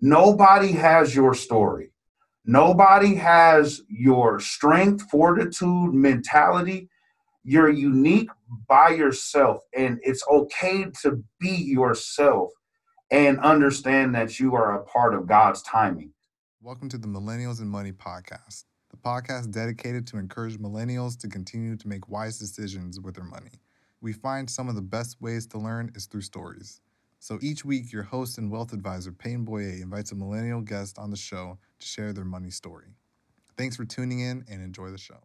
Nobody has your story. Nobody has your strength, fortitude, mentality. You're unique by yourself, and it's okay to be yourself and understand that you are a part of God's timing. Welcome to the Millennials and Money podcast, the podcast dedicated to encourage millennials to continue to make wise decisions with their money. We find some of the best ways to learn is through stories. So each week, your host and wealth advisor, Payne Boyer, invites a millennial guest on the show to share their money story. Thanks for tuning in and enjoy the show.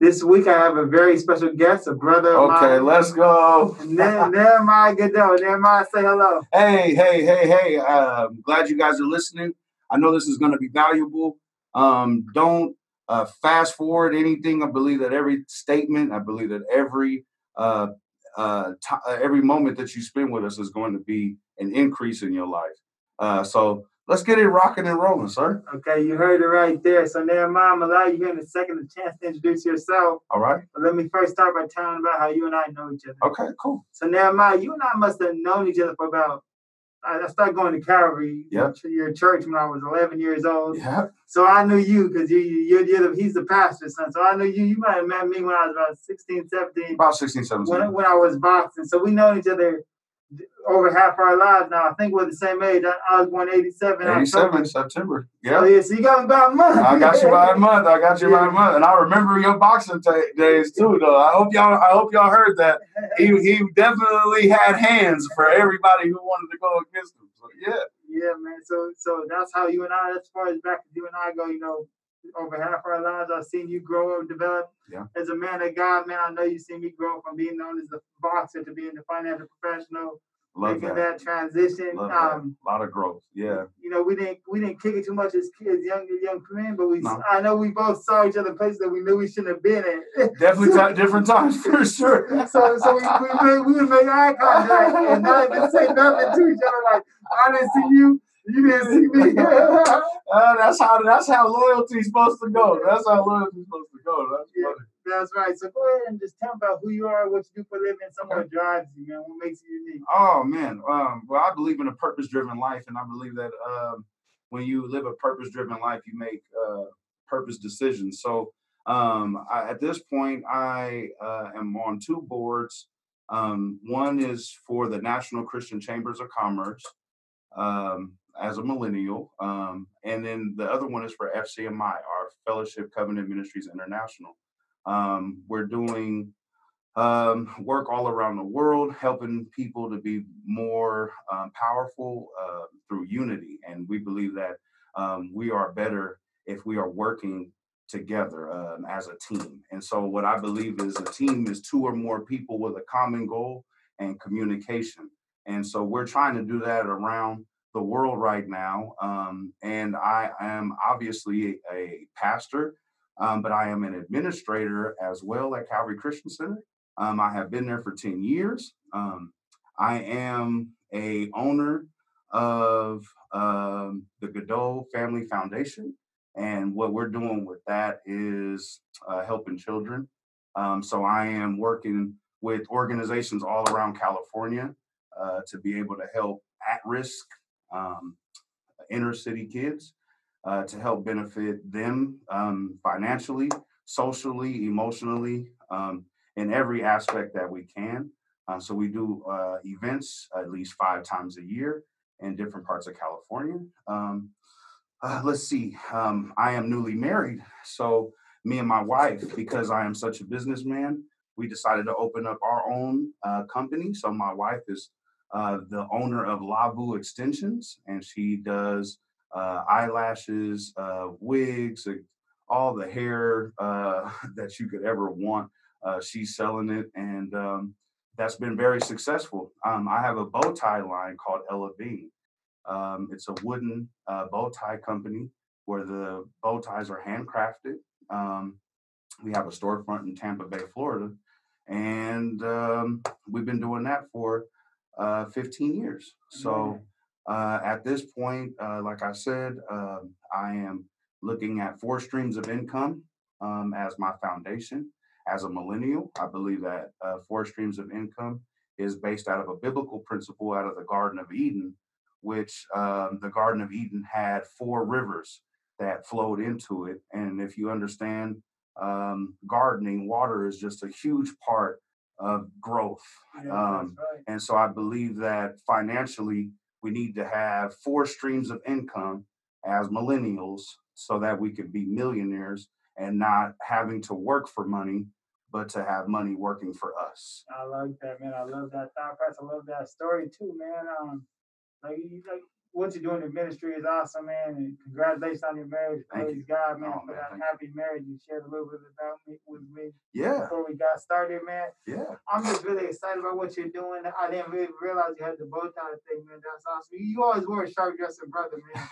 This week, I have a very special guest, a brother. Okay, mine, let's go. Ne- Nehemiah Goodell. Nehemiah, say hello. Hey, hey, hey, hey. Uh, glad you guys are listening. I know this is going to be valuable. Um, don't uh, fast forward anything. I believe that every statement, I believe that every uh, uh, ti uh, every moment that you spend with us is going to be an increase in your life. Uh, so let's get it rocking and rolling, sir. Okay, you heard it right there. So, Nehemiah, I'm allow you here in a second a chance to introduce yourself. All right. But let me first start by telling about how you and I know each other. Okay. Cool. So, now, Nehemiah, you and I must have known each other for about, I started going to Calvary, Yep. your church, when I was 11 years old. Yeah. So I knew you because you, you, you're the, he's the pastor's son. So I knew you. You might have met me when I was about 16, 17. About 16, 17. when, when I was boxing. So we known each other over half our lives now. I think we're the same age. I, I was born 87. 87 October. September. So, Yeah. yeah, so you got about a month. I got you by a month. I got you by a month, and I remember your boxing ta days too. Though I hope y'all, I hope y'all heard that. He he definitely had hands for everybody who wanted to go against him. So yeah, Yeah, man. So so that's how you and I, as far as back as you and I go, you know, over half our lives, I've seen you grow and develop. Yeah. As a man of God, man, I know you've seen me grow from being known as the boxer to being the financial professional, love making that. that, transition. Love um, that. A lot of growth. Yeah, you know, we didn't we didn't kick it too much as kids, young young men, but we No. I know we both saw each other places that we knew we shouldn't have been in. definitely ti- different times for sure. so so we we, made, we would make eye contact and not even say nothing to each other like I didn't see you, you didn't see me. Uh, that's how that's how loyalty's supposed to go. That's how loyalty's supposed to go. That's Yeah. funny. That's right. So go ahead and just tell me about who you are, what you do for a living, some of what drives you, man. What makes you unique? Oh man, um, well, I believe in a purpose-driven life, and I believe that um, when you live a purpose-driven life, you make uh, purpose decisions. So um, I, at this point, I uh, am on two boards. Um, one is for the National Christian Chambers of Commerce um, as a millennial, um, and then the other one is for FCMI, our Fellowship Covenant Ministries International. Um, we're doing um, work all around the world, helping people to be more um, powerful uh, through unity. And we believe that um, we are better if we are working together um, as a team. And so, what I believe is a team is two or more people with a common goal and communication. And so, we're trying to do that around the world right now. Um, and I am obviously a, pastor, um, but I am an administrator as well at Calvary Christian Center. Um, I have been there for 10 years. Um, I am a owner of um, the Godot Family Foundation. And what we're doing with that is uh, helping children. Um, so I am working with organizations all around California uh, to be able to help at risk um, inner city kids uh, to help benefit them um, financially, socially, emotionally, um, in every aspect that we can. Uh, so we do uh, events at least five times a year in different parts of California. Um, uh, let's see, um, I am newly married. So me and my wife, because I am such a businessman, we decided to open up our own uh, company. So my wife is uh, the owner of Lavu Extensions, and she does uh, eyelashes, uh, wigs, all the hair uh, that you could ever want. Uh, she's selling it, and um, that's been very successful. Um, I have a bow tie line called Ella Bean. Um, it's a wooden bow tie company where the bow ties are handcrafted. Um, we have a storefront in Tampa Bay, Florida, and um, we've been doing that for uh, 15 years. So uh, at this point, uh, like I said, um I am looking at four streams of income um, as my foundation. As a millennial, I believe that uh, four streams of income is based out of a biblical principle out of the Garden of Eden, which um, the Garden of Eden had four rivers that flowed into it. And if you understand um, gardening, water is just a huge part of growth. Yeah, Um, right. and so I believe that financially, we need to have four streams of income as millennials so that we can be millionaires and not having to work for money, but to have money working for us. I like that, man. I love that thought process. I love that story too, man. Um, like, like what you're doing in ministry is awesome, man. And congratulations on your marriage. Thank Praise you. God, man, Oh, for man, that happy marriage. You shared a little bit about me with me Yeah, before we got started, man. yeah. I'm just really excited about what you're doing. I didn't really realize you had the bow tie thing, man. That's awesome. You, you always were a sharp dressing brother, man.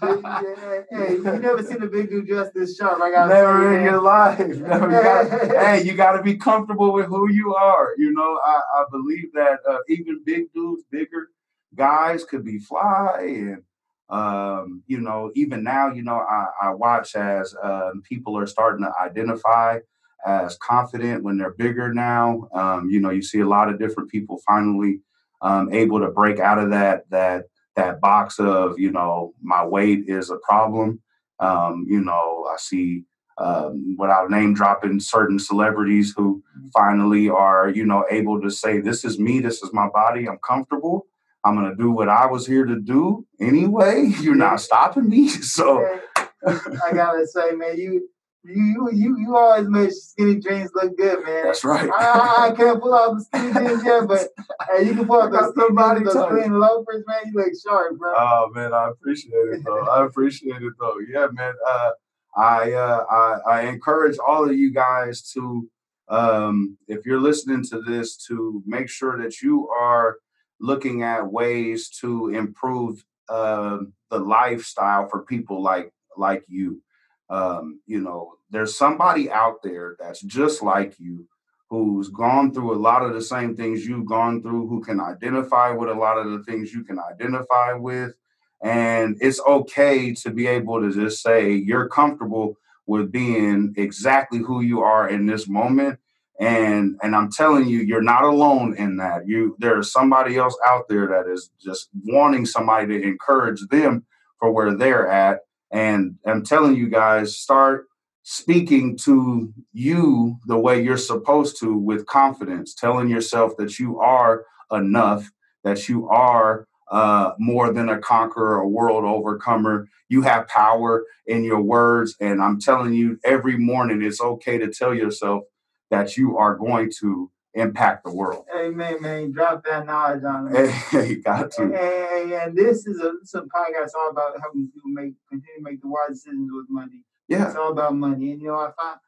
hey, hey, you never seen a big dude dressed this sharp. I gotta Never say, in man. your life. Never. You gotta, hey, you got to be comfortable with who you are. You know, I, I believe that uh, even big dudes, bigger guys, could be fly, and um, you know, even now, you know, I, I watch as um, people are starting to identify as confident when they're bigger now. Um, you know, you see a lot of different people finally um, able to break out of that that that box of you know my weight is a problem. Um, you know, I see um, without name dropping certain celebrities who finally are you know able to say this is me, this is my body, I'm comfortable. I'm gonna do what I was here to do anyway. You're not stopping me. So I gotta say, man, you you you you always make skinny jeans look good, man. that's right. I, I can't pull out the skinny jeans yet, but hey, you can pull out Got those the skinny those clean loafers, man. You look sharp, bro. Oh man, I appreciate it though. I appreciate it though. Yeah, man. Uh, I, uh, I I encourage all of you guys to, um, if you're listening to this, to make sure that you are looking at ways to improve uh, the lifestyle for people like like you. Um, you know, there's somebody out there that's just like you who's gone through a lot of the same things you've gone through, who can identify with a lot of the things you can identify with. And it's okay to be able to just say you're comfortable with being exactly who you are in this moment. And and I'm telling you, you're not alone in that. You there's somebody else out there that is just wanting somebody to encourage them for where they're at. And I'm telling you guys, start speaking to you the way you're supposed to with confidence, telling yourself that you are enough, that you are uh, more than a conqueror, a world overcomer. You have power in your words. And I'm telling you, every morning it's okay to tell yourself that you are going to impact the world. Amen, man. Drop that knowledge on them. Hey, got And, to. and, and this is a, this is a podcast all about helping people make continue to make the wise decisions with money. Yeah. It's all about money. And you know, I find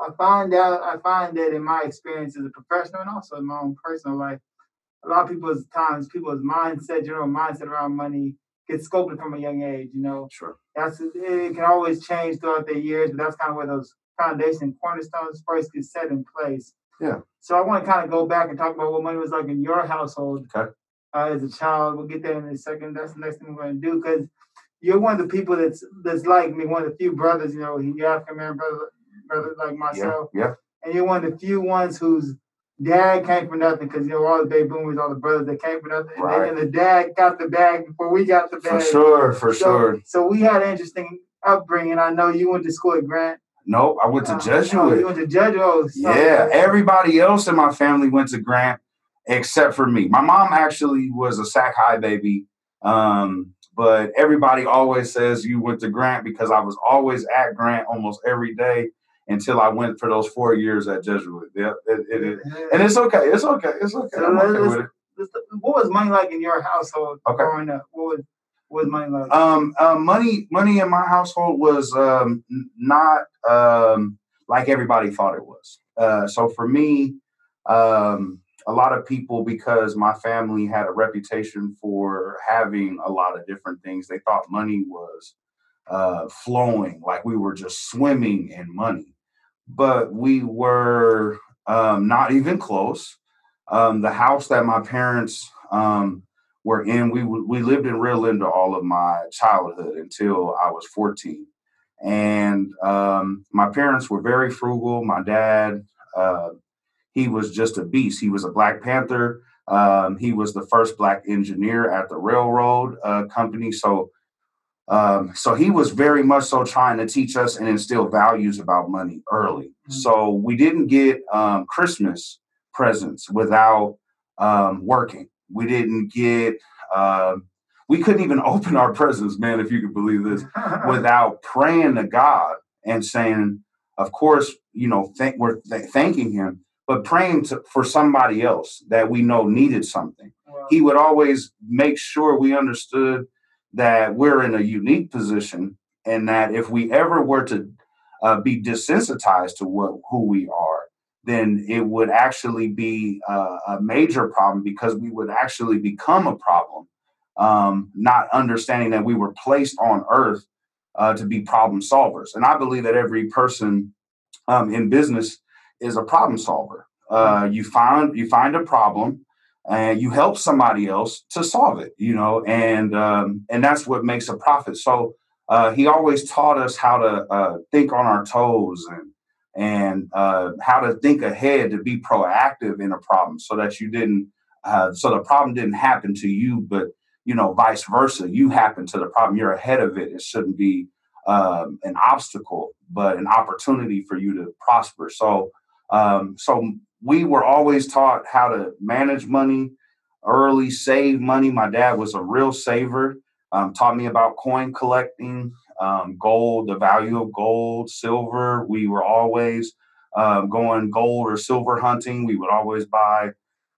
I find out I find that in my experience as a professional and also in my own personal life, a lot of people's times, people's mindset, general mindset around money gets sculpted from a young age. You know, Sure. that's it can always change throughout the years, but that's kind of where those foundation cornerstones first get set in place. Yeah. So I want to kind of go back and talk about what money was like in your household Okay. uh, as a child. We'll get there in a second. That's the next thing we're going to do because you're one of the people that's that's like me, one of the few brothers. You know, you're African American brother, brother like myself, Yeah. and you're one of the few ones whose dad came for nothing because you know all the baby boomers, all the brothers that came for nothing, and, Right. and the dad got the bag before we got the bag. For sure. For So- sure. So we had an interesting upbringing. I know you went to school at Grant. Nope. I went to Uh, Jesuit. Oh, you went to Jesuit. Oh, sorry. Yeah, everybody else in my family went to Grant except for me. My mom actually was a Sac High baby, um, but everybody always says you went to Grant because I was always at Grant almost every day until I went for those four years at Jesuit. Yeah, it, it, it, and it's okay. It's okay. It's okay. So I'm okay with it. What was money like in your household Okay. growing up? What was what was money like? Um, uh, money, money in my household was um, not um, like everybody thought it was. Uh, so for me, um, a lot of people, because my family had a reputation for having a lot of different things, they thought money was uh, flowing, like we were just swimming in money. But we were um, not even close. Um, the house that my parents um, were in, we we lived in Rio Linda all of my childhood until I was 14. And um, my parents were very frugal. My dad, uh, he was just a beast. He was a Black Panther. Um, he was the first black engineer at the railroad uh, company. So, um, so he was very much so trying to teach us and instill values about money early. Mm-hmm. So we didn't get um, Christmas presents without um, working. We didn't get. Um, we couldn't even open our presents, man, if you could believe this, without praying to God and saying, of course, you know, th- we're th- thanking Him, but praying to, for somebody else that we know needed something. Wow. He would always make sure we understood that we're in a unique position and that if we ever were to uh, be desensitized to what who we are, then it would actually be uh, a major problem because we would actually become a problem, um, not understanding that we were placed on earth uh, to be problem solvers. And I believe that every person um, in business is a problem solver. Uh, you find you find a problem and you help somebody else to solve it. You know, and um, and that's what makes a profit. So uh, he always taught us how to uh, think on our toes and and uh, how to think ahead to be proactive in a problem, so that you didn't uh, so the problem didn't happen to you, but you know vice versa. You happen to the problem. You're ahead of it. It shouldn't be um, an obstacle, but an opportunity for you to prosper. So, um, so we were always taught how to manage money early, save money. My dad was a real saver. Um, taught me about coin collecting, um, gold, the value of gold, silver. We were always um, going gold or silver hunting. We would always buy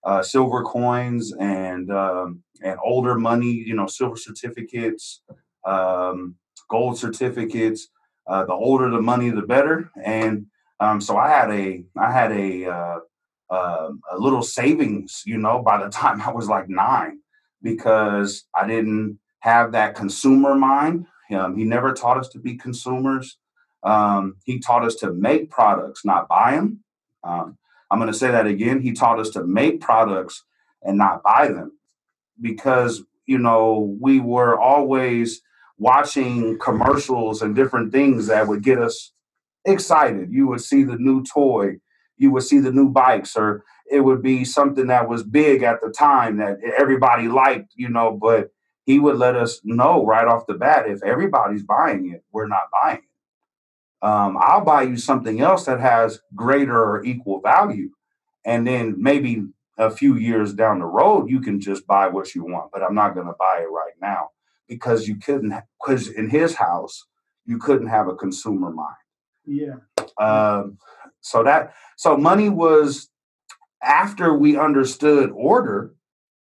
uh, silver coins and um, and older money, you know, silver certificates, um, gold certificates. Uh, the older the money, the better. And um, so I had a I had a uh, uh, a little savings, you know, by the time I was like nine, because I didn't have that consumer mind. Um, he never taught us to be consumers. Um, he taught us to make products, not buy them. Um, I'm going to say that again. He taught us to make products and not buy them because, you know, we were always watching commercials and different things that would get us excited. You would see the new toy, you would see the new bikes, or it would be something that was big at the time that everybody liked, you know, but he would let us know right off the bat if everybody's buying it, we're not buying it. Um, I'll buy you something else that has greater or equal value. And then maybe a few years down the road, you can just buy what you want, but I'm not going to buy it right now because you couldn't because in his house you couldn't have a consumer mind. Yeah. Um, so that so money was after we understood order,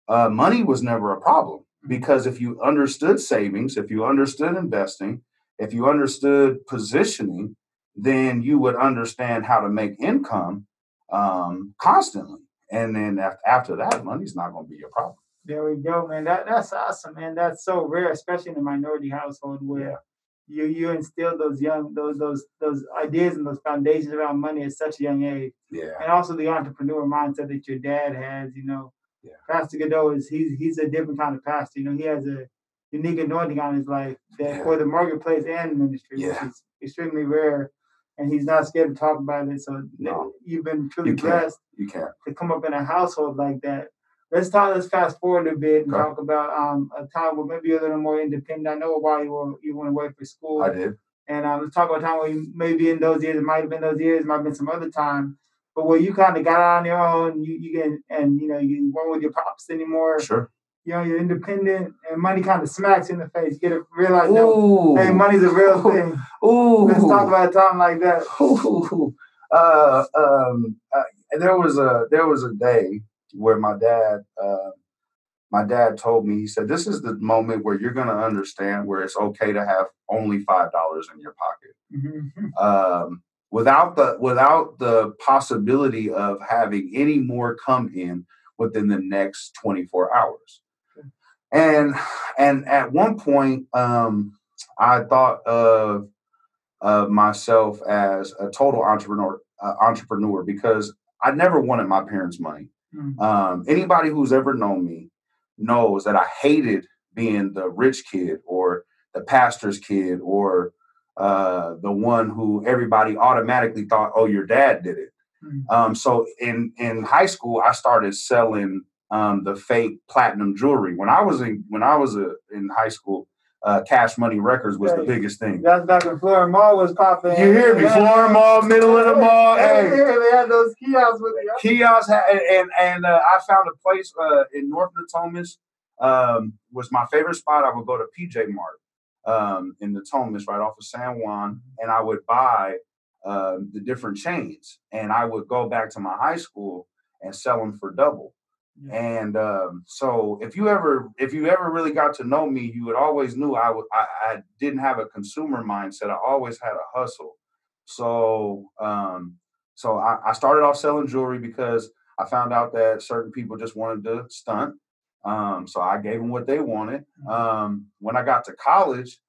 uh, money was never a problem mm-hmm. because if you understood savings, if you understood investing, if you understood positioning, then you would understand how to make income um, constantly. And then after that, money's not going to be a problem. There we go, man. That that's awesome, man. That's so rare, especially in a minority household where you you instill those young those those those ideas and those foundations around money at such a young age. Yeah. And also the entrepreneur mindset that your dad has, you know. Yeah. Pastor Godot is he's he's a different kind of pastor. You know, he has a unique anointing on his life that yeah. for the marketplace and ministry, yeah. which is extremely rare. And he's not scared to talk about it. So no. you've been truly you blessed you can. to come up in a household like that let's talk. Let's fast forward a bit and okay. talk about um, a time where maybe you're a little more independent. I know why you were you went away for school. I did. And um, let's talk about a time where you, maybe in those years, it might have been those years, might have been some other time, but where you kind of got on your own, you you get and you know you weren't with your pops anymore. Sure. You know, you're independent, and money kind of smacks you in the face. You get to realize, hey, money's a real thing. Ooh. Let's talk about a time like that. Ooh. Uh, um, uh, there was a there was a day where my dad uh, my dad told me, he said, This is the moment where you're going to understand where it's okay to have only $5 in your pocket. Mm-hmm. Um, without the without the possibility of having any more come in within the next 24 hours and and at one point um, i thought of of myself as a total entrepreneur uh, entrepreneur because i never wanted my parents money mm-hmm. um, anybody who's ever known me knows that I hated being the rich kid or the pastor's kid or uh, the one who everybody automatically thought, oh, your dad did it. Mm-hmm. Um, so in in high school, I started selling um, the fake platinum jewelry. When I was in when I was uh, in high school, uh, Cash Money Records was the biggest thing. That's back when Florin Mall was popping. You hear me? Yeah. Florin Mall, middle of the mall. Yeah, Hey, they had those kiosks with it. kiosks and, and uh, I found a place uh, in North Natomas. Um, was my favorite spot. I would go to PJ Mart um, in Natomas, right off of San Juan, and I would buy um, the different chains, and I would go back to my high school and sell them for double. And um, so, if you ever, if you ever really got to know me, you would always knew I would. I, I didn't have a consumer mindset. I always had a hustle. So, um, so I, I started off selling jewelry because I found out that certain people just wanted to stunt. Um, so I gave them what they wanted. Um, when I got to college,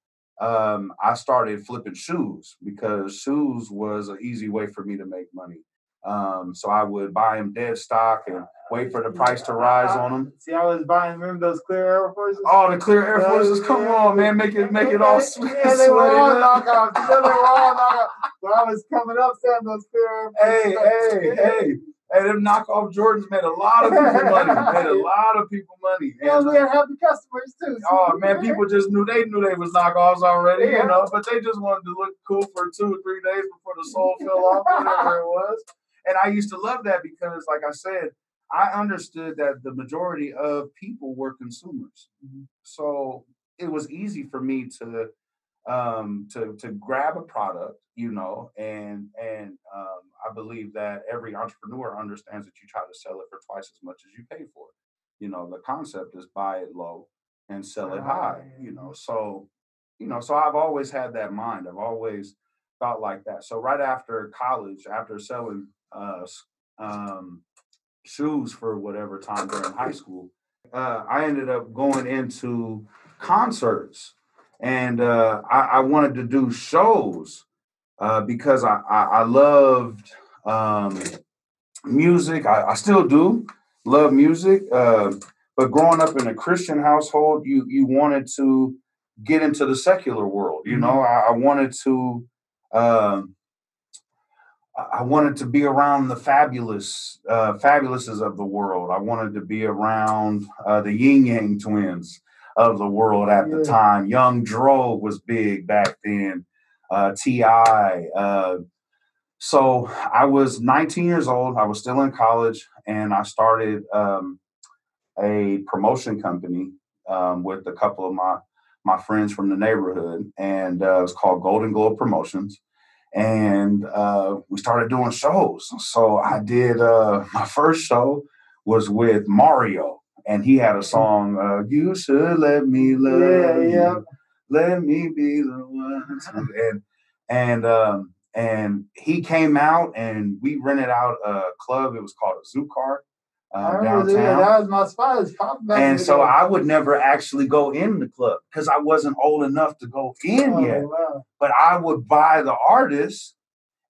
um, I started flipping shoes because shoes was an easy way for me to make money. Um, so I would buy them dead stock and wait for the price to rise on them. See, I was buying, remember those clear Air Forces? Oh, the clear Air Forces! Come on, man, make it make it all sweet. Yeah, they were all knockoffs. They were all knockoffs. But I was coming up selling those clear Air Hey, Forces. hey, hey! Hey, them knockoff Jordans made a lot of people money. Made a lot of people money. Yeah, And, we had happy customers too. oh man, people just knew they knew they was knockoffs already, Yeah. you know, but they just wanted to look cool for two or three days before the sole fell off, whatever it was. And I used to love that because, like I said, I understood that the majority of people were consumers. Mhm. So it was easy for me to um to to grab a product you know and and um i believe that every entrepreneur understands that you try to sell it for twice as much as you pay for it. You know the concept is buy it low and sell it high you know. So you know so i've always had that mind. I've always thought like that. So right after college after selling uh um shoes for whatever time during high school uh i ended up going into concerts and uh, I, I wanted to do shows uh, because I, I, I loved um, music. I, I still do love music, uh, but growing up in a Christian household, you you wanted to get into the secular world. You know, I, I wanted to. Um, I wanted to be around the Fabolous, uh, fabulouses of the world. I wanted to be around uh, the Ying Yang twins of the world at the time. Young Dro was big back then. Uh, Ti. Uh, so I was 19 years old. I was still in college, and I started um, a promotion company um, with a couple of my my friends from the neighborhood, and uh, it was called Golden Globe Promotions. And uh, we started doing shows. So I did uh, my first show was with Mario, and he had a song. Uh, you should let me love Yeah, you. yeah. Let me be the one. And and um, and he came out, and we rented out a club. It was called a Zoo Car uh, that, downtown. that was my spot. Was popping back in And so. I would never actually go in the club because I wasn't old enough to go in Oh, yet. wow. But I would buy the artist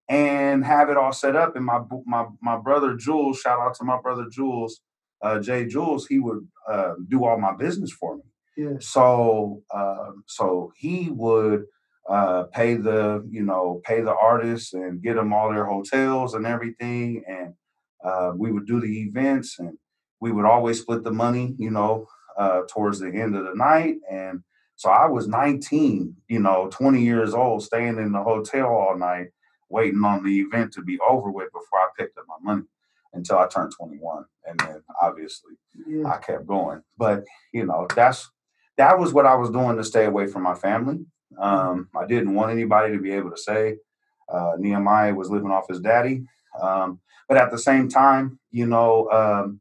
and have it all set up. And my my my brother Jules, shout out to my brother Jules, uh, Jay Jules, he would uh, do all my business for me. Yeah. So uh, so he would uh, pay the you know pay the artists and get them all their hotels and everything, and uh, we would do the events and we would always split the money, you know, uh, towards the end of the night. And so I was 19, you know, 20 years old, staying in the hotel all night, waiting on the event to be over with before I picked up my money until I turned 21. And then obviously Yeah. I kept going. But you know, that's that was what I was doing to stay away from my family. Um, I didn't want anybody to be able to say uh, Nehemiah was living off his daddy. Um, but at the same time, you know, um,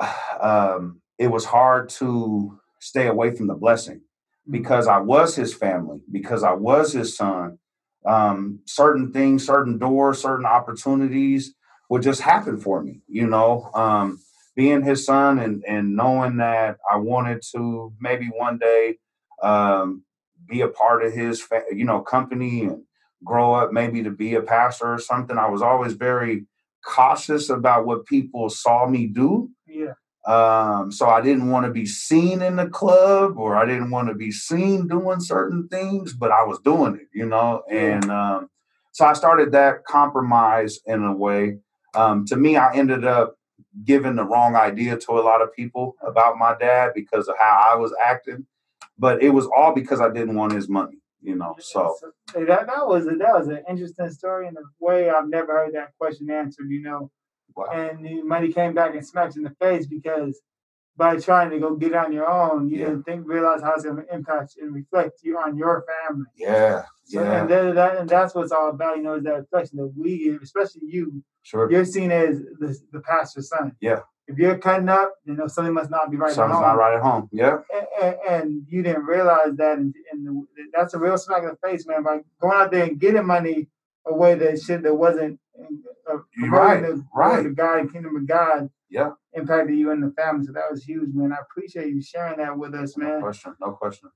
um, it was hard to stay away from the blessing because I was his family, because I was his son. Um, certain things, certain doors, certain opportunities would just happen for me, you know. Um, being his son and and knowing that I wanted to maybe one day um, be a part of his fa- you know company and grow up maybe to be a pastor or something. I was always very cautious about what people saw me do. Yeah. Um, so I didn't want to be seen in the club or I didn't want to be seen doing certain things, but I was doing it, you know. And um, so I started that compromise in a way. Um, to me, I ended up giving the wrong idea to a lot of people about my dad because of how I was acting, but it was all because I didn't want his money, you know. So Hey, that that was a, that was an interesting story in a way I've never heard that question answered. You know, wow. and the money came back and smacked in the face because by trying to go get on your own, you Yeah. didn't think realize how it's going to impact and reflect you on your family. yeah, So, yeah, and, that, that, and that's what's all about, you know, is that reflection that we give, especially you. sure. You're seen as the, the pastor's son. Yeah. If you're cutting up, you know something must not be right. at home. Something's not right at home. Yeah, And, and, and you didn't realize that, and, and the, that's a real smack in the face, man. By going out there and getting money a way that shit that wasn't uh, right, the, right. the God kingdom of God. Yeah. impacted you and the family. So that was huge, man. I appreciate you sharing that with us, no man. No question, no question.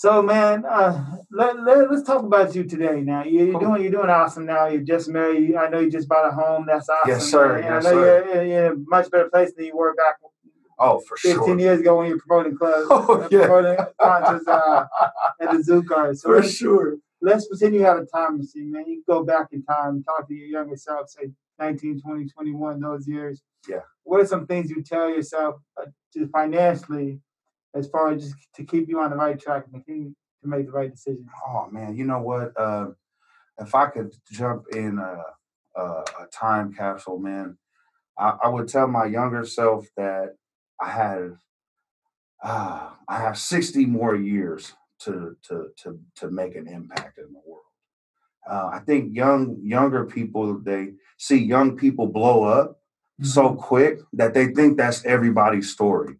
So, man, uh, let, let us talk about you today. Now, you, you're Cool. doing you're doing awesome. Now, you're just married. I know you just bought a home. That's awesome. Yes, sir. And Yes, I know sir. you're, you're in a much better place than you were back Oh, for 15 sure. years ago when you were promoting clubs, Oh, uh, yeah. promoting concerts uh, at the Zoo Card. So For sure. let's pretend you have a time machine, man. You go back in time and talk to your younger self, say 19, 20, 21, those years. Yeah. What are some things you tell yourself uh, to financially, as far as just to keep you on the right track and continue to make the right decisions? Oh man, you know what? Uh, if I could jump in a, a, a time capsule, man, I, I would tell my younger self that I had uh, I have sixty more years to to to to make an impact in the world. Uh, I think young younger people they see young people blow up so quick that they think that's everybody's story.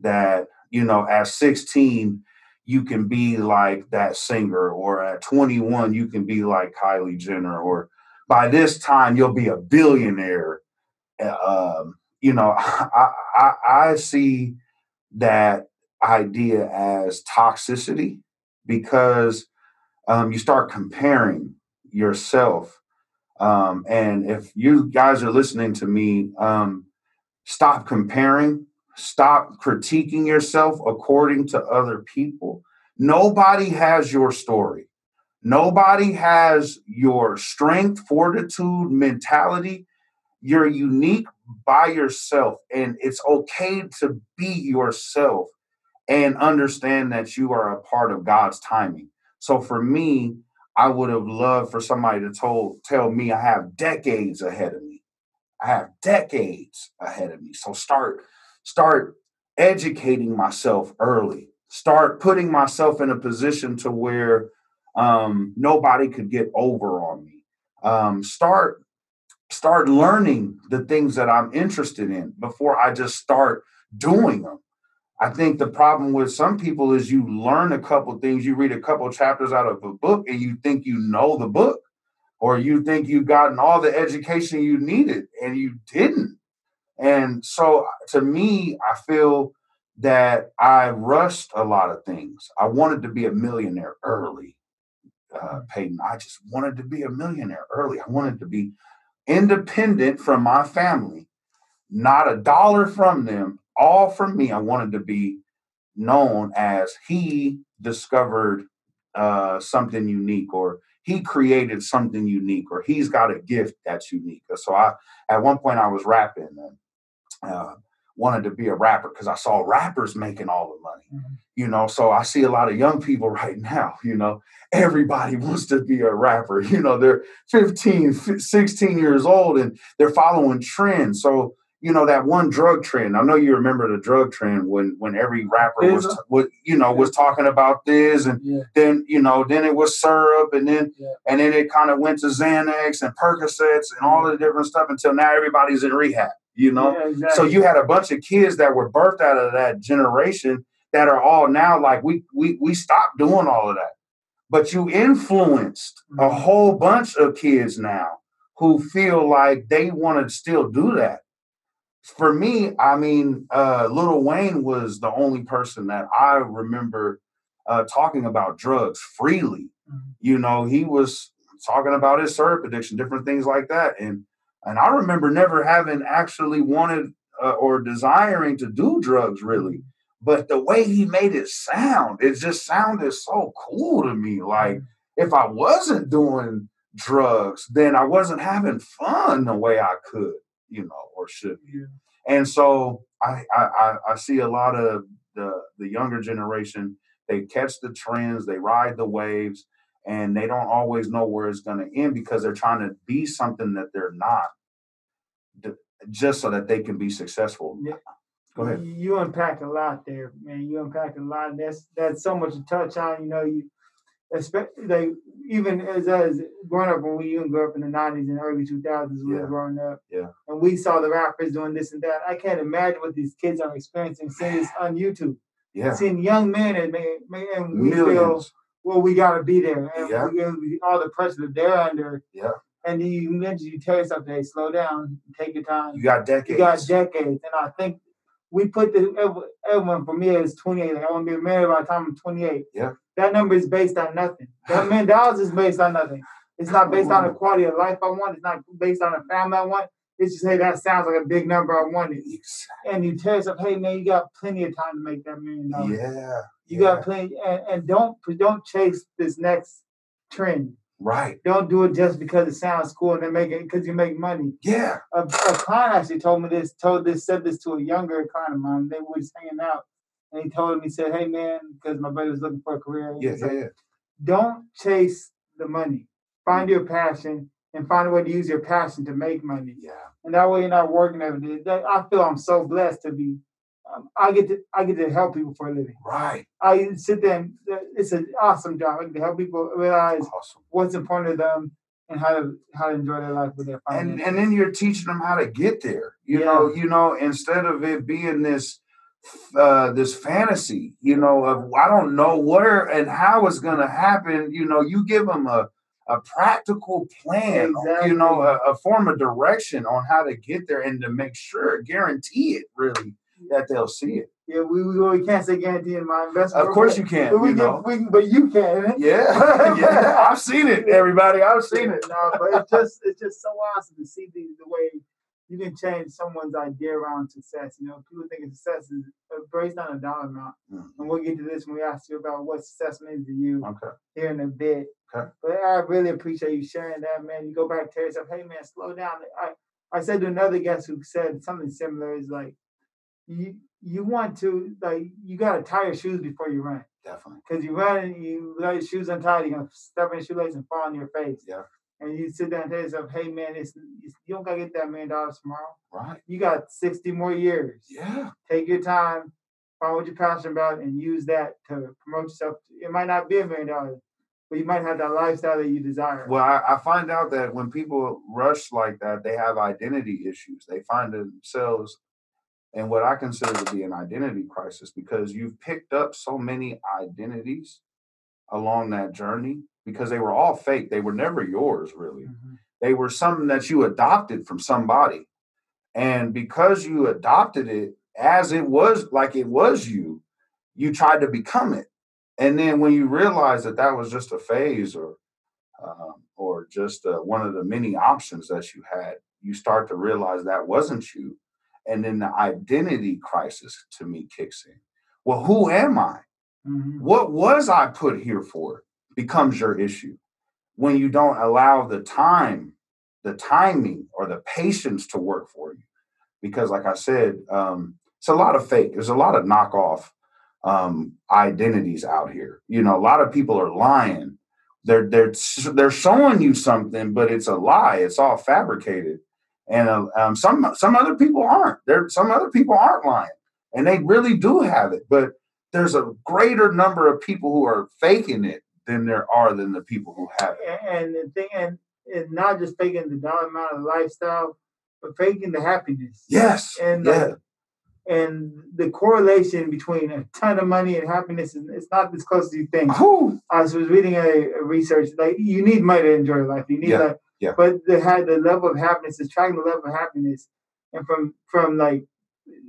That, you know, at 16, you can be like that singer, or at 21, you can be like Kylie Jenner, or by this time, you'll be a billionaire. Uh, Um, you know, I, I, I see that idea as toxicity because um, you start comparing yourself um, and if you guys are listening to me, um, stop comparing, stop critiquing yourself according to other people. Nobody has your story. Nobody has your strength, fortitude, mentality. You're unique by yourself, and it's okay to be yourself and understand that you are a part of God's timing. So for me, I would have loved for somebody to told tell me I have decades ahead of me. I have decades ahead of me. So start start educating myself early. Start putting myself in a position to where um, nobody could get over on me. Um, start start learning the things that I'm interested in before I just start doing them. I think the problem with some people is you learn a couple things, you read a couple chapters out of a book, and you think you know the book, or you think you've gotten all the education you needed, and you didn't. And so to me, I feel that I rushed a lot of things. I wanted to be a millionaire early, uh, Peyton. I just wanted to be a millionaire early. I wanted to be independent from my family, not a dollar from them, all from me. I wanted to be known as he discovered uh, something unique, or he created something unique, or he's got a gift that's unique. So I, at one point, I was rapping and uh, wanted to be a rapper because I saw rappers making all the money. Mhm. You know, so I see a lot of young people right now. You know, everybody wants to be a rapper. You know, they're 15, 16 years old and they're following trends. So you know that one drug trend. I know you remember the drug trend when when every rapper was, was you know was talking about this, and Yeah. then you know then it was syrup, and then Yeah. and then it kind of went to Xanax and Percocets and all the different stuff until now everybody's in rehab. You know, Yeah, exactly. so you had a bunch of kids that were birthed out of that generation that are all now like we we we stopped doing all of that. But you influenced a Mhm. whole bunch of kids now who feel like they want to still do that. For me, I mean, uh, Lil Wayne was the only person that I remember uh, talking about drugs freely. Mhm. You know, he was talking about his syrup addiction, different things like that, and and I remember never having actually wanted uh, or desiring to do drugs really. But the way he made it sound, it just sounded so cool to me. Like if I wasn't doing drugs, then I wasn't having fun the way I could, you know, or should. Yeah. And so I, I I see a lot of the the younger generation. They catch the trends, they ride the waves, and they don't always know where it's going to end because they're trying to be something that they're not, just so that they can be successful. Yeah. Go ahead. You unpack a lot there, man. You unpack a lot. That's that's so much to touch on. You know, you especially like even as as growing up when we even grew up in the nineties and early two thousands, we Yeah. were growing up. Yeah. And we saw the rappers doing this and that. I can't imagine what these kids are experiencing seeing this on YouTube. Yeah, Seeing young men and man, and we feel millions. Well, we gotta be there. And Yeah. we, we, all the pressure that they're under. Yeah. And you mentioned you tell yourself, hey, slow down, take your time. You got decades. You got decades, and I think we put the everyone for me is 28. Like, I want to be married by the time I'm 28. Yeah. That number is based on nothing. That million dollars is based on nothing. It's not oh, based on the quality of life I want. It's not based on the family I want. It's just hey, that sounds like a big number I wanted. And you tell yourself, hey man, you got plenty of time to make that million dollars. Yeah. You yeah. got plenty, and, and don't don't chase this next trend. right. Don't do it just because it sounds cool and they make it because you make money Yeah. a, a client actually told me this, told this, said this to a younger client of mine. They were just hanging out, and he told him, he said, "Hey man, because my buddy was looking for a career. Yeah. Yeah. like, yeah. Don't chase the money. Find mm. your passion and find a way to use your passion to make money. Yeah. And that way you're not working every day. That, I feel I'm so blessed to be. Um, I get to I get to help people for a living. Right. I sit there and uh, it's an awesome job. I get to help people realize Awesome. what's important to them and how to how to enjoy their life with their family. and and then you're teaching them how to get there you know you know instead of it being this uh this fantasy you know of i don't know where and how it's going to happen you know you give them a a practical plan you know a, a form of direction on how to get there and to make sure guarantee it really that they'll see it Yeah, we, we, we can't say guarantee in my investment. of course you can But we you can, know we can, but you can. yeah yeah i've seen it everybody i've seen it No, but it's just it's just so awesome to see the, the way you can change someone's idea around success. You know, people think success is uh, based on a dollar amount, Mhm. and we'll get to this when we ask you about what success means to you okay here in a bit. Okay. But I really appreciate you sharing that, man. You go back to yourself, hey man, slow down. I I said to another guest who said something similar is like you you want to like you gotta tie your shoes before you run. definitely Because you run and you let your shoes untied, you're gonna step in your shoelace and fall on your face. Yeah. And you sit down and tell yourself, hey man, it's, it's you don't gotta get that million dollars tomorrow. right You got 60 more years. yeah Take your time, find what you're passionate about, and use that to promote yourself. It might not be a million dollars, but you might have that lifestyle that you desire. Well, I, I find out that when people rush like that, they have identity issues. They find themselves in what I consider to be an identity crisis because you've picked up so many identities along that journey because they were all fake. They were never yours, really. Mhm. They were something that you adopted from somebody. And because you adopted it as it was, like it was you, you tried to become it. And then when you realize that that was just a phase or um, or just uh, one of the many options that you had, you start to realize that wasn't you. And then the identity crisis to me kicks in. Well, who am I? Mhm. What was I put here for? Becomes your issue when you don't allow the time, the timing, or the patience to work for you. Because, like I said, um, it's a lot of fake. There's a lot of knockoff um, identities out here. You know, a lot of people are lying. They're they're they're showing you something, but it's a lie. It's all fabricated. And uh, um, some some other people aren't. There some other people aren't lying, and they really do have it. But there's a greater number of people who are faking it than there are than the people who have it. And the thing, and it's not just faking the dollar amount of lifestyle, but faking the happiness. Yes. And yeah. and the correlation between a ton of money and happiness is it's not as close as you think. I was reading a, a research like you need money to enjoy life. You need Yeah, like, yeah. but the had the level of happiness is tracking the level of happiness, and from from like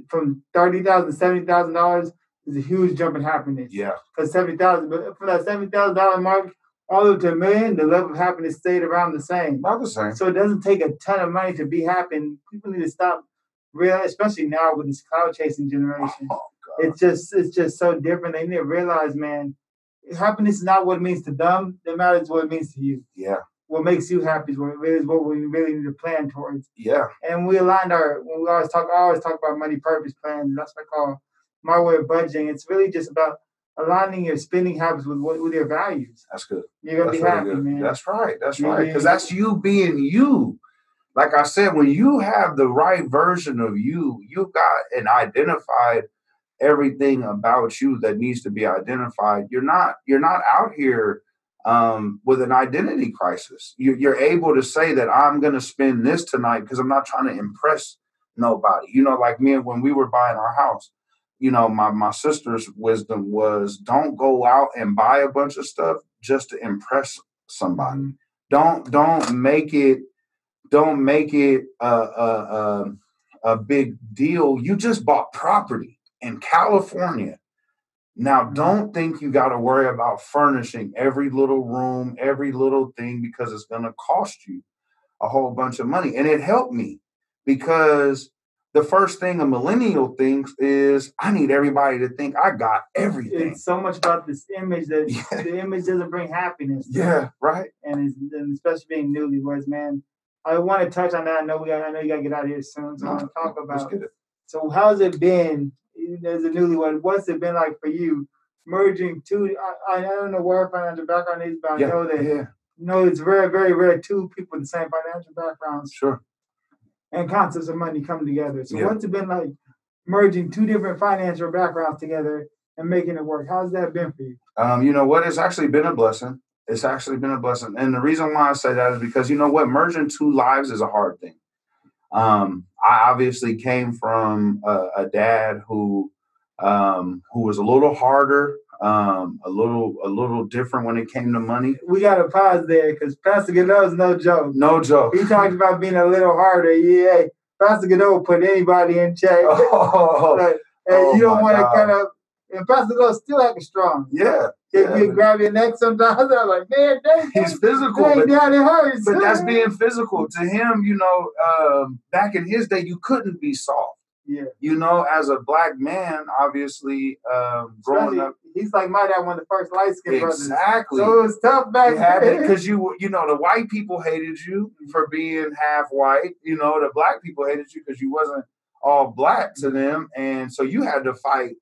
from thirty thousand to seventy thousand dollars is a huge jump in happiness. Yeah. Because seventy thousand, but from that seventy thousand dollar mark all the way to a million, the level of happiness stayed around the same. About the same. So it doesn't take a ton of money to be happy. And people need to stop real, especially now with this cloud chasing generation. Oh. It's just it's just so different. They need to realize, man, happiness is not what it means to them. It matters what it means to you. Yeah. what makes you happy is what, is what we really need to plan towards. Yeah. And we aligned our when we always talk I always talk about money purpose plans. That's what I call my way of budgeting. It's really just about aligning your spending habits with what with your values. That's good. You're gonna That's be happy, man. That's right. That's Yeah, right. Because that's you being you. Like I said, when you have the right version of you, you've got and identified everything about you that needs to be identified. You're not you're not out here um, with an identity crisis. You, you're able to say that I'm going to spend this tonight because I'm not trying to impress nobody. You know, like me when we were buying our house, you know, my my sister's wisdom was don't go out and buy a bunch of stuff just to impress somebody. Don't don't make it don't make it a a, a, a big deal. You just bought property in California. Now, don't think you got to worry about furnishing every little room, every little thing, because it's going to cost you a whole bunch of money. And it helped me because the first thing a millennial thinks is, I need everybody to think I got everything. It's so much about this image that Yeah. the image doesn't bring happiness. Yeah, right. and, it's, and especially being newlyweds, man. I want to touch on that. I know we got, I know you got to get out of here soon, so I want to talk about. it. So, how's it been as a newlywed? What's it been like for you merging two? I, I don't know where financial background is, but I Yeah, know that yeah, you know it's very, very rare two people with the same financial backgrounds sure. And concepts of money come together. So, Yeah. what's it been like merging two different financial backgrounds together and making it work? How's that been for you? Um, you know what? It's actually been a blessing. It's actually been a blessing. And the reason why I say that is because you know what? Merging two lives is a hard thing. Um, I obviously came from a, a dad who um, who was a little harder, um, a little a little different when it came to money. We got to pause there because Pastor Goudeaux's no joke. No joke. He talked about being a little harder. Yeah, Pastor Goudeaux put anybody in check. Oh, Like, and oh you don't want to kind of. And Pastor Goudeaux still acting strong. yeah, If yeah, you grab your neck sometimes, I'm like, man, dang, he's physical. dang, but- down it hurts. but that's being physical to him you know um, back in his day you couldn't be soft yeah. you know as a black man obviously um, growing up he's like my dad, one of the first light skinned brothers. exactly. So it was tough back then. because you you know the white people hated you for being half white. You know the black people hated you because you wasn't all black to them. And so you had to fight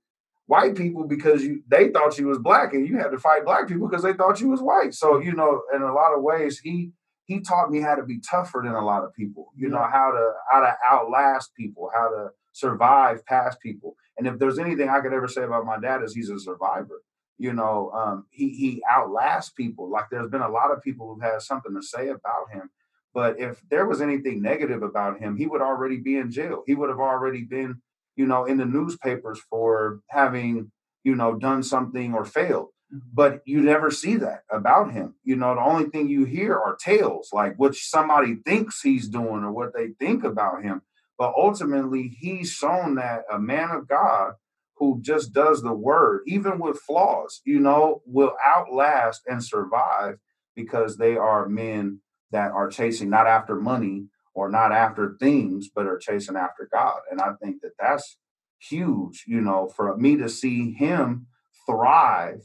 white people because you they thought you was black and you had to fight black people because they thought you was white. So you know in a lot of ways he he taught me how to be tougher than a lot of people. You know how to how to outlast people how to survive past people. And if there's anything i could ever say about my dad is he's a survivor. You know um, he he outlasts people. Like there's been a lot of people who have something to say about him. But if there was anything negative about him he would already be in jail. He would have already been you know in the newspapers for having you know done something or failed. But you never see that about him. You know the only thing you hear are tales like what somebody thinks he's doing or what they think about him but ultimately he's shown that a man of god who just does the word even with flaws you know will outlast and survive because they are men that are chasing not after money or not after things but are chasing after god. And i think that that's huge you know for me to see him thrive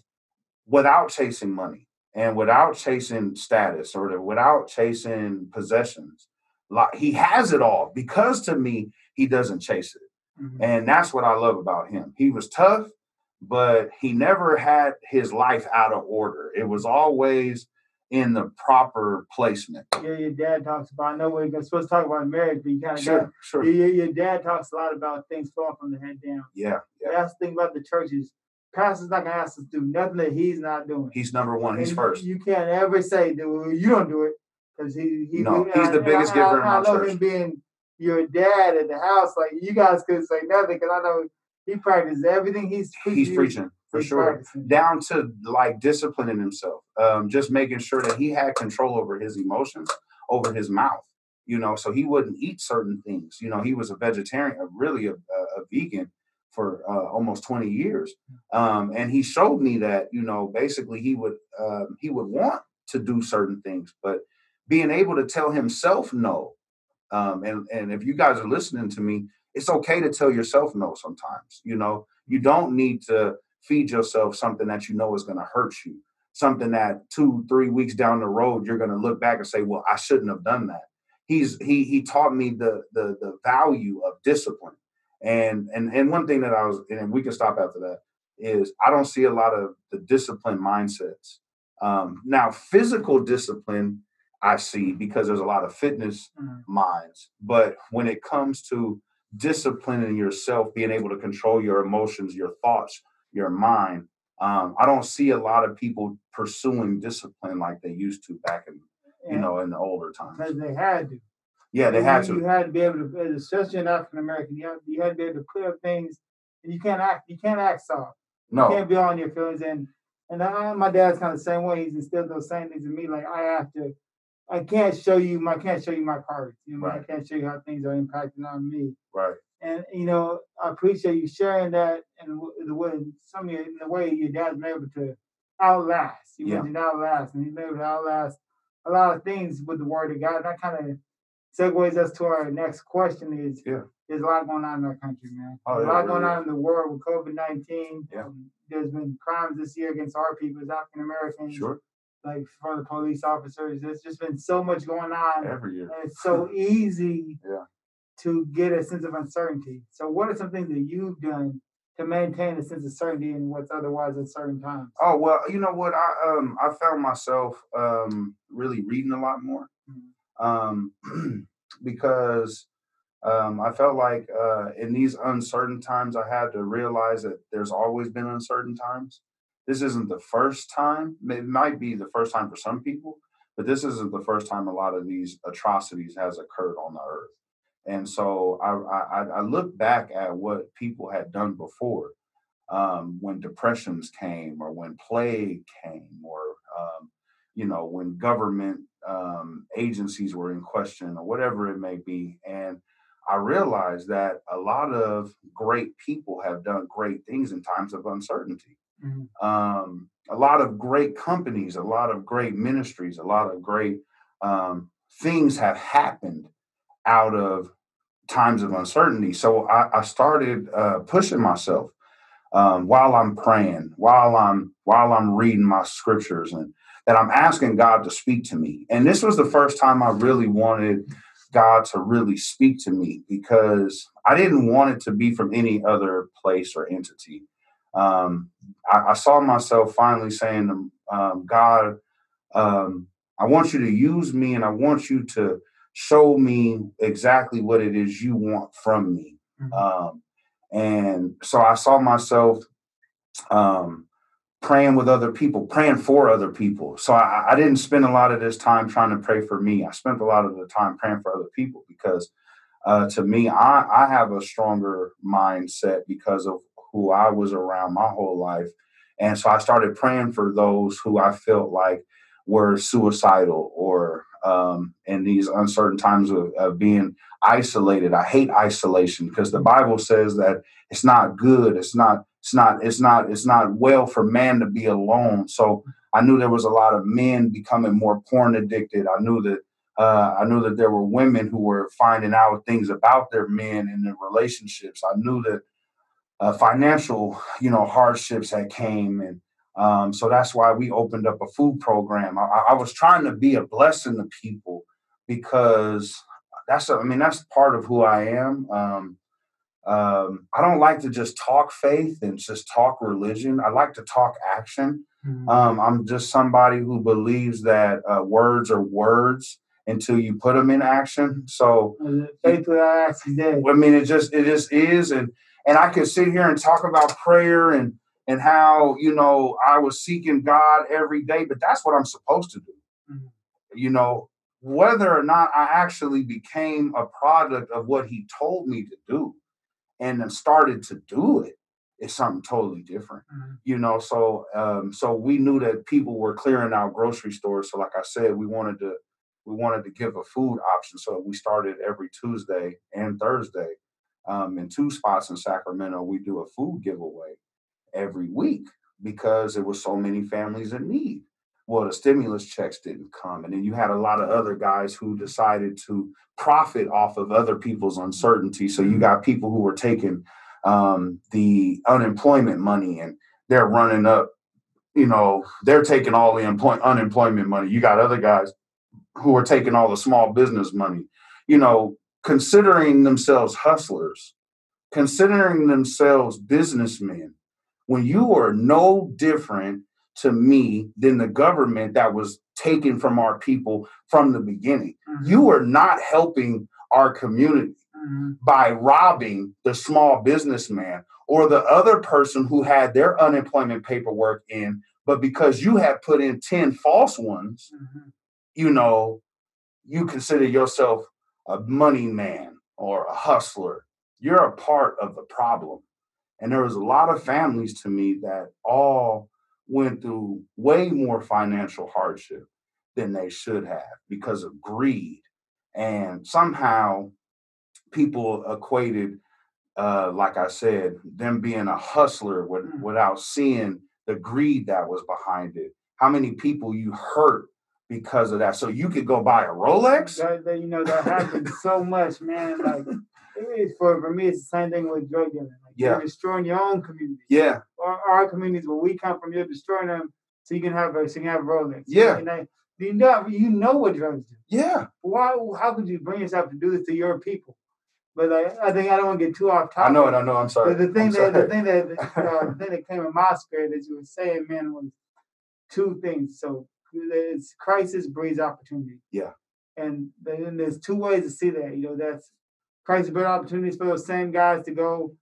without chasing money and without chasing status or without chasing possessions like he has it all because to me he doesn't chase it Mhm. and that's what I love about him. He was tough, but he never had his life out of order. It was always in the proper placement. Yeah, your dad talks about. I know we're supposed to talk about marriage, but you kind of got. Sure, sure. Your, your dad talks a lot about things flowing from the head down. Yeah, yeah. That's the thing about the churches. Pastor's not gonna ask us to do nothing that he's not doing. He's number one. He's And first. You can't ever say that well, you don't do it because he, he No, and he's I- the biggest I, giver in I, I know church. him being your dad at the house, like you guys could say nothing because I know he practices everything he's preaching. He's preaching for he's sure. practicing. Down to like disciplining himself, um, just making sure that he had control over his emotions, over his mouth. You know, so he wouldn't eat certain things. You know, he was a vegetarian, a, really a, a, a vegan for uh, almost 20 years, um, and he showed me that you know basically he would um, he would want to do certain things, but being able to tell himself no. Um, and and if you guys are listening to me, it's okay to tell yourself no sometimes. You know, you don't need to feed yourself something that you know is going to hurt you. something that two, three weeks down the road, you're going to look back and say, well, I shouldn't have done that. He's he he taught me the the the value of discipline. And and and one thing that I was and we can stop after that is I don't see a lot of the discipline mindsets. Um, now, physical discipline I see because there's a lot of fitness mm-hmm. minds, but when it comes to disciplining yourself, being able to control your emotions, your thoughts, your mind, um, I don't see a lot of people pursuing discipline like they used to back in, you know, in the older times. Because they had to. Yeah, they had to. You had to be able to, especially in African American, you had, you had to be able to clear up things, and you can't act. You can't act soft. No, you can't be on your feelings. And and I, my dad's kind of the same way. He's instilled those same things in me. Like I have to, I can't show you my, I can't show you my cards. You know, right. I can't show you how things are impacting on me. Right. And you know, I appreciate you sharing that and the way some of you, in the way your dad's been able to outlast. You yeah. mentioned outlast, and he's been able to outlast a lot of things with the word of God. And that kind of segues us to our next question: Is yeah. there's a lot going on in our country, man. Oh, a lot going on in the world with COVID nineteen. Yeah. There's been crimes this year against our people as African Americans. Sure. Like for the police officers, there's just been so much going on. Every year. And it's so easy. yeah to get a sense of uncertainty. So, what are some things that you've done to maintain a sense of certainty in what's otherwise uncertain times? Oh well, you know what? I um I found myself um really reading a lot more, mm-hmm. um because um I felt like uh in these uncertain times I had to realize that there's always been uncertain times. This isn't the first time. It might be the first time for some people, but this isn't the first time a lot of these atrocities has occurred on the earth. And so I, I, I look back at what people had done before um, when depressions came or when plague came or, um, you know, when government um, agencies were in question or whatever it may be. And I realized that a lot of great people have done great things in times of uncertainty. Mm-hmm. Um, a lot of great companies, a lot of great ministries, a lot of great um, things have happened out of times of uncertainty. So I, I started uh, pushing myself um, while I'm praying, while I'm while I'm reading my scriptures, and that I'm asking God to speak to me. And this was the first time I really wanted God to really speak to me because I didn't want it to be from any other place or entity. Um, I, I, saw myself finally saying, um, God, um, I want you to use me, and I want you to show me exactly what it is you want from me. Mm-hmm. Um, and so I saw myself um, praying with other people, praying for other people. So I, I, didn't spend a lot of this time trying to pray for me. I spent a lot of the time praying for other people because uh, to me, I, I have a stronger mindset because of who I was around my whole life. And so I started praying for those who I felt like were suicidal or um, in these uncertain times of, of, being isolated. I hate isolation because the Bible says that it's not good. It's not. It's not. It's not. It's not well for man to be alone. So I knew there was a lot of men becoming more porn addicted. I knew that. Uh, I knew that there were women who were finding out things about their men and their relationships. I knew that uh, financial, you know, hardships that came and um, so that's why we opened up a food program. I, I, was trying to be a blessing to people because that's, a, I mean, that's part of who I am. Um, um, I don't like to just talk faith and just talk religion. I like to talk action. Mm-hmm. Um, I'm just somebody who believes that uh, words are words until you put them in action. So faith without action, I mean, it just it just is, and and I could sit here and talk about prayer and and how you know I was seeking God every day, but that's what I'm supposed to do. Mm-hmm. You know, whether or not I actually became a product of what He told me to do, and then started to do it is something totally different. Mm-hmm. You know, so um, so we knew that people were clearing out grocery stores. So, like I said, we wanted to we wanted to give a food option. So we started every Tuesday and Thursday. Um, in two spots in Sacramento, we do a food giveaway every week because there were so many families in need. Well, the stimulus checks didn't come. And then you had a lot of other guys who decided to profit off of other people's uncertainty. So you got people who were taking um, the unemployment money and they're running up you know, they're taking all the employ- unemployment money. You got other guys who are taking all the small business money. You know, considering themselves hustlers, considering themselves businessmen, when you are no different to me than the government that was taken from our people from the beginning. Mhm. You are not helping our community Mhm. by robbing the small businessman or the other person who had their unemployment paperwork in, but because you have put in 10 false ones, Mhm. you know, you consider yourself a money man or a hustler. You're a part of the problem. And there was a lot of families to me that all went through way more financial hardship than they should have because of greed. And somehow people equated, uh, like I said, them being a hustler with, Mm. without seeing the greed that was behind it. How many people you hurt because of that? So you could go buy a Rolex. That, that, you know that happens so much, man. Like it is for for me, it's the same thing with drug dealing. Like, Yeah. You're destroying your own community. Yeah, Our, our communities where we come from, you're destroying them so you can have a so you can have Rolex. Yeah. And they, you know you know what drugs do. yeah, Why? How could you bring yourself to do this to your people? But like, I think I don't want to get too off topic. I know it. I know. I'm sorry. The, the thing that the thing that uh, the thing that came in my spirit as you were saying, man, was two things. So it's crisis breeds opportunity. Yeah. And then there's two ways to see that. You know, that's crisis breeds opportunities for those same guys to go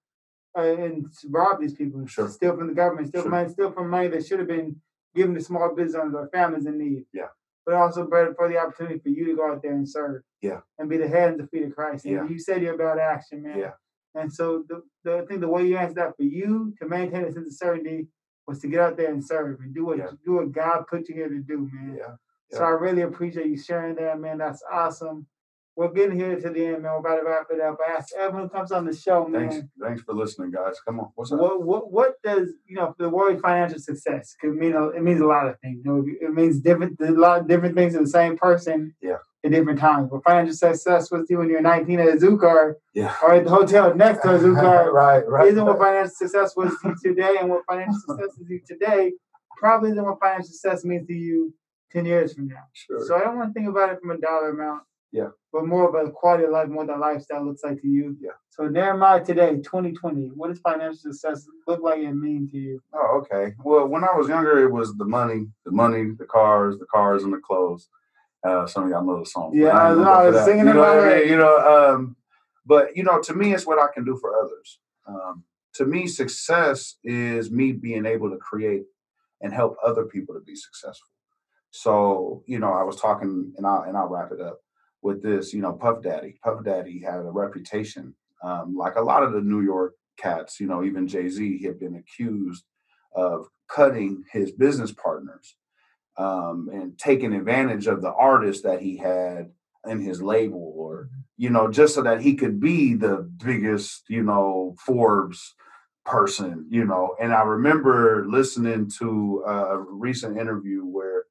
uh, and rob these people, Sure. steal from the government, steal Sure. money, steal from money that should have been given to small business owners or families in need. Yeah. But also for, for the opportunity for you to go out there and serve. Yeah. And be the head and the feet of Christ. And Yeah. you said you're about action, man. Yeah. And so the, the I think the way you answered that for you to maintain a sense of certainty was to get out there and serve and do what Yeah. do what God put you here to do, man. Yeah. So I really appreciate you sharing that, man. That's awesome. We're getting here to the end, man. We're about to wrap it up. I ask everyone who comes on the show, man. Thanks. Thanks for listening, guys. Come on. What's up? What what what does you know the word financial success could mean? It means a lot of things. You know, it means different a lot of different things to the same person. Yeah. At different times. But financial success was you when you're 19 at a zoo car Yeah. or at the hotel next to a zoo car. right. Right. Isn't what financial success was to you today and what financial success is to you today probably isn't what financial success means to you 10 years from now. Sure. So I don't want to think about it from a dollar amount. Yeah. But more of a quality of life, more than lifestyle looks like to you. Yeah. So Jeremiah today, 2020, what does financial success look like and mean to you? Oh, okay. Well, when I was younger, it was the money, the money, the cars, the cars, and the clothes. Uh, some of y'all know the song. Yeah, I ain't I was singing you know about what I it. mean? You know, um, but you know, to me, it's what I can do for others. Um, to me, success is me being able to create and help other people to be successful. So, you know, I was talking, and I'll and I'll wrap it up with this. You know, Puff Daddy. Puff Daddy had a reputation, um, like a lot of the New York cats. You know, even Jay Z had been accused of cutting his business partners um, and taking advantage of the artists that he had in his label, or you know, just so that he could be the biggest, you know, Forbes person, you know. And I remember listening to a recent interview where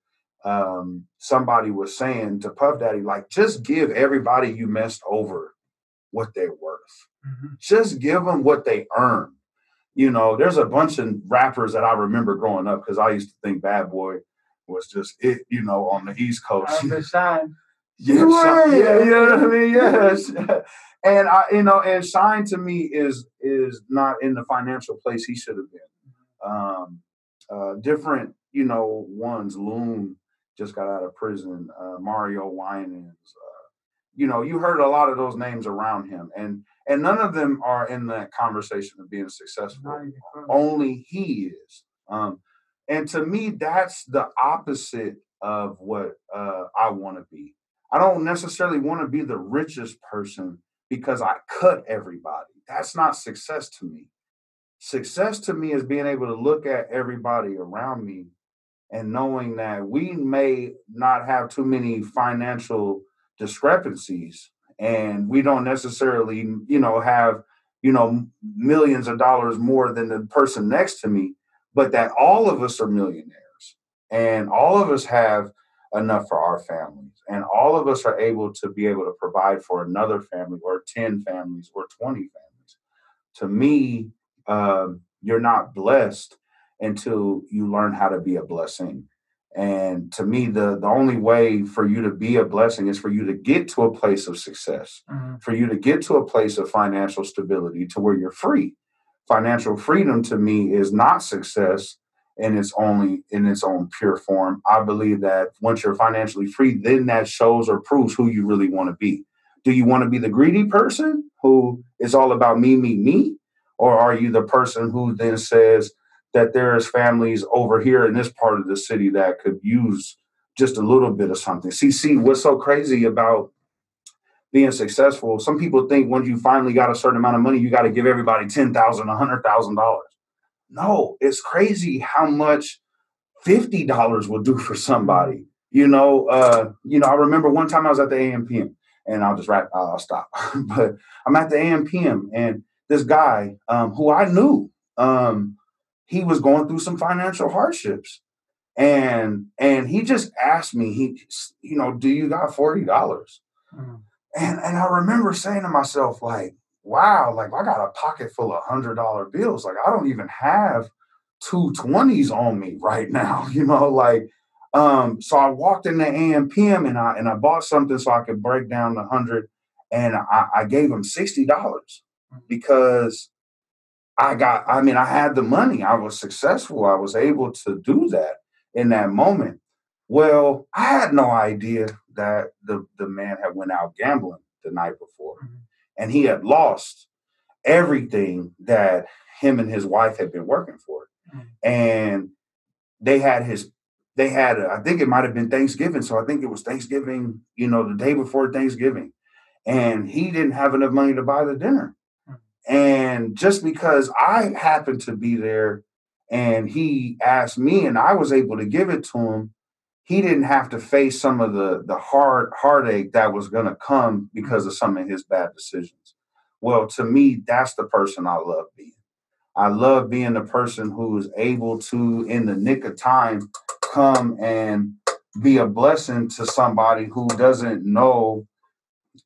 um, somebody was saying to Puff Daddy, like, just give everybody you messed over what they're worth. Just give them what they earn. You know, there's a bunch of rappers that I remember growing up because I used to think Bad Boy was just it, you know, on the East Coast. Shyne. Yeah, You Shyne- yeah, yeah. you know what I mean. Yes, and I, you know, and Shyne to me is is not in the financial place he should have been. Um, uh, different, you know, ones. Loon just got out of prison. Uh, Mario Winans. Uh, you know, you heard a lot of those names around him, and and none of them are in that conversation of being successful Not even close. only he is. Um, and to me, that's the opposite of what uh, I want to be. I don't necessarily want to be the richest person because I cut everybody. That's not success to me. Success to me is being able to look at everybody around me and knowing that we may not have too many financial discrepancies and we don't necessarily, you know, have you know, millions of dollars more than the person next to me, but that all of us are millionaires and all of us have enough for our families and all of us are able to be able to provide for another family or 10 families or 20 families. To me, um, you're not blessed until you learn how to be a blessing. And to me, the, the only way for you to be a blessing is for you to get to a place of success, Mhm. for you to get to a place of financial stability to where you're free. Financial freedom to me is not success in its only in its own pure form. I believe that once you're financially free, then that shows or proves who you really want to be. Do you want to be the greedy person who is all about me, me, me? Or are you the person who then says that there's families over here in this part of the city that could use just a little bit of something? See, see, what's so crazy about being successful? Some people think once you finally got a certain amount of money, you got to give everybody ten thousand, a hundred thousand dollars. No, it's crazy how much fifty dollars will do for somebody. You know, uh, you know. I remember one time I was at the AMPM, and I'll just wrap. I'll stop. but I'm at the AMPM, and this guy um, who I knew, um, he was going through some financial hardships, and and he just asked me, he, you know, do you got forty dollars? Mhm. And and I remember saying to myself, like, wow, like I got a pocket full of hundred dollar bills. Like I don't even have two twenties on me right now, you know, like um, so I walked in the AMPM and I and I bought something so I could break down the hundred and I, I gave him sixty dollars because I got I mean I had the money. I was successful. I was able to do that in that moment. Well, I had no idea that the, the man had went out gambling the night before Mhm. and he had lost everything that him and his wife had been working for. Mhm. And they had his they had I think it might have been Thanksgiving. So I think it was Thanksgiving, you know, the day before Thanksgiving. And he didn't have enough money to buy the dinner. Mhm. And just because I happened to be there and he asked me and I was able to give it to him, he didn't have to face some of the the hard heartache that was going to come because of some of his bad decisions. Well, to me, that's the person I love being. I love being the person who is able to, in the nick of time, come and be a blessing to somebody who doesn't know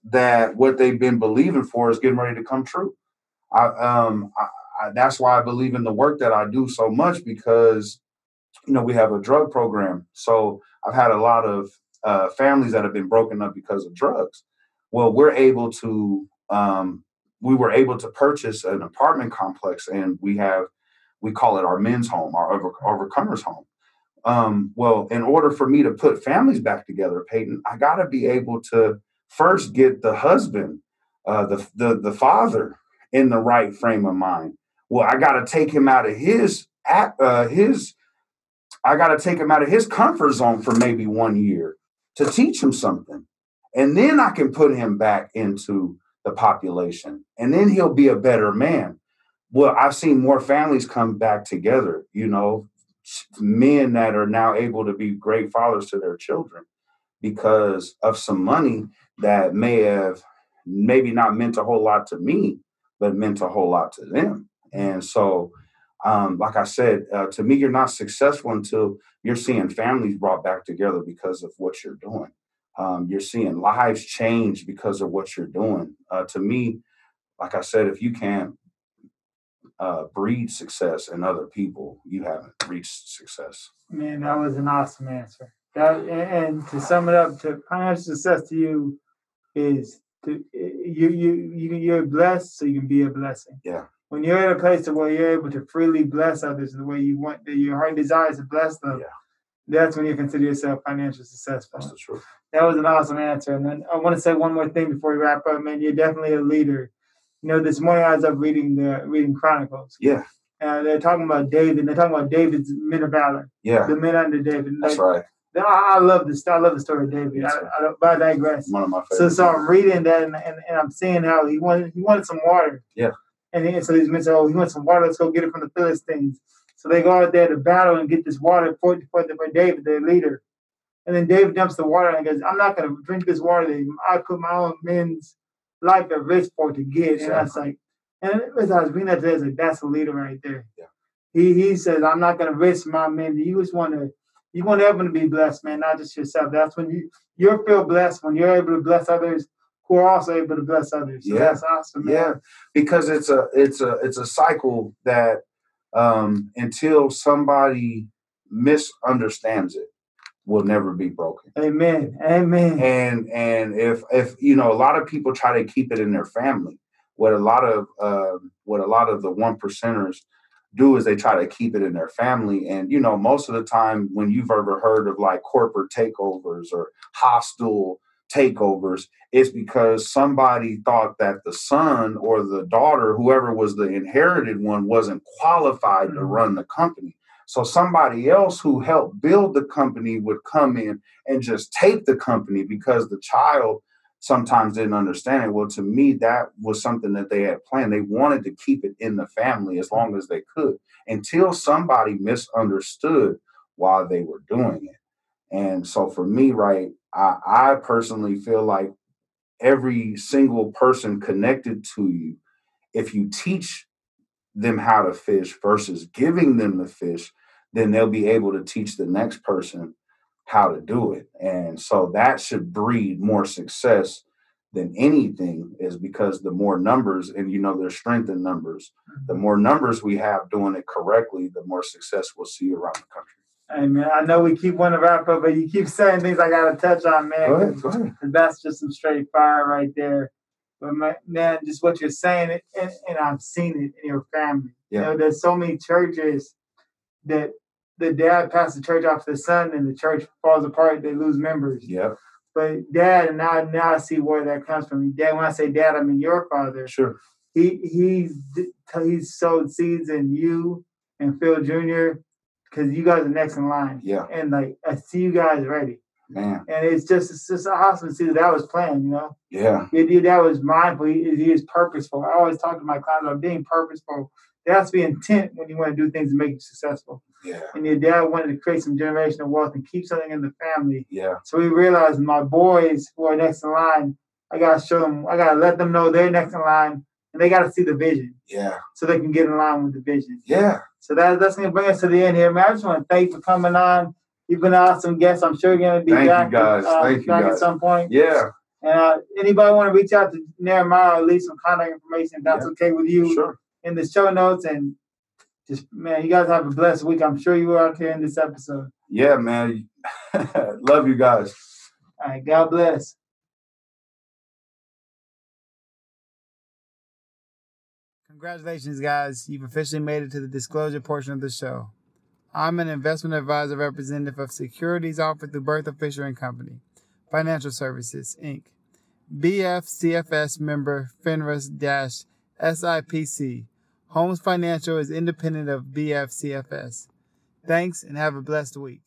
that what they've been believing for is getting ready to come true. I, um, I, I, that's why I believe in the work that I do so much because, you know, we have a drug program. So I've had a lot of uh, families that have been broken up because of drugs. Well, we're able to, um, we were able to purchase an apartment complex and we have, we call it our men's home, our over, overcomers home. Um, well, in order for me to put families back together, Peyton, I got to be able to first get the husband, uh, the, the the father, in the right frame of mind. Well, I got to take him out of his uh, his. I got to take him out of his comfort zone for maybe one year to teach him something, and then I can put him back into the population, and then he'll be a better man. Well, I've seen more families come back together. You know, men that are now able to be great fathers to their children because of some money that may have maybe not meant a whole lot to me, but meant a whole lot to them. And so, um, like I said, uh, to me, you're not successful until you're seeing families brought back together because of what you're doing. Um, you're seeing lives change because of what you're doing. Uh, to me, like I said, if you can't uh, breed success in other people, you haven't reached success. Man, that was an awesome answer. That and, to sum it up, to financial success to you is to you you you you're blessed so you can be a blessing. Yeah. When you're in a place to where you're able to freely bless others the way you want, that your heart desires to bless them. Yeah. That's when you consider yourself financially successful. That's the truth. That was an awesome answer. And then I want to say one more thing before we wrap up, man. You're definitely a leader. You know, this morning I was up reading the reading Chronicles. Yeah. Uh, they're talking about David. and They're talking about David's men of valor, Yeah. the men under David. That's right. I, I love this. I love the story of David. I. I, don't- but I digress. One of my So, so I'm reading that, and, and, and I'm seeing how he wanted he wanted some water. Yeah. And, he, so these men said, "Oh, he wants some water. Let's go get it from the Philistines." So they go out there to battle and get this water for for, for David, their leader. And then David dumps the water and goes, "I'm not going to drink this water. That I put my own men's life at risk for to get." And I was like, and as I was reading that, today, I was like, "That's a leader right there." Yeah. He he says, "I'm not going to risk my men. You just want to." You want everyone to be blessed, man, not just yourself. That's when you you feel blessed when you're able to bless others who are also able to bless others. So Yeah. that's awesome, man. Yeah, because it's a it's a it's a cycle that um, until somebody misunderstands it will never be broken. Amen. Amen. And and if if you know a lot of people try to keep it in their family, what a lot of uh, what a lot of the one percenters do is they try to keep it in their family. And you know, most of the time when you've ever heard of like corporate takeovers or hostile takeovers, is because somebody thought that the son or the daughter, whoever was the inherited one, wasn't qualified mm-hmm. to run the company. So somebody else who helped build the company would come in and just take the company because the child sometimes didn't understand it. Well, to me, that was something that they had planned. They wanted to keep it in the family as long as they could until somebody misunderstood why they were doing it. And so for me, right, I, I personally feel like every single person connected to you, if you teach them how to fish versus giving them the fish, then they'll be able to teach the next person how to do it. And so that should breed more success than anything is because the more numbers and you know there's strength in numbers the mm-hmm. more numbers we have doing it correctly the more success we'll see around the country hey man i know we keep wanting to wrap up but you keep saying things i gotta touch on man go ahead, go ahead. that's just some straight fire right there but man just what you're saying and, and i've seen it in your family yeah. you know there's so many churches that the dad passed the church off to the son and the church falls apart, they lose members. Yeah. But dad, and now now I see where that comes from. Dad, when I say dad, I mean your father. Sure. He he's he's sowed seeds in you and Phil Jr. because you guys are next in line. Yeah. And like I see you guys ready. Man. And it's just it's just awesome to see that that was planned, you know. Yeah. Your dad was mindful. He, he is purposeful. I always talk to my clients about being purposeful there has to be intent when you want to do things to make you successful. Yeah. And your dad wanted to create some generational wealth and keep something in the family. Yeah. So we realized my boys who are next in line, I gotta show them, I gotta let them know they're next in line and they gotta see the vision. Yeah. So they can get in line with the vision. Yeah. So that, that's gonna bring us to the end here, man. I just want to thank you for coming on. You've been an awesome guest. I'm sure you're gonna be thank back, you guys. Uh, thank back you guys. at some point. Yeah. And uh, anybody want to reach out to Nehemiah or leave some contact information if that's yeah. okay with you. Sure. In the show notes and just man, you guys have a blessed week. I'm sure you were out here in this episode. Yeah, man. Love you guys. All right, God bless. Congratulations, guys. You've officially made it to the disclosure portion of the show. I'm an investment advisor representative of securities offered through Berthel Fisher and Company, Financial Services, Inc. BFCFS member FINRA SIPC Holmes Financial is independent of BFCFS. Thanks and have a blessed week.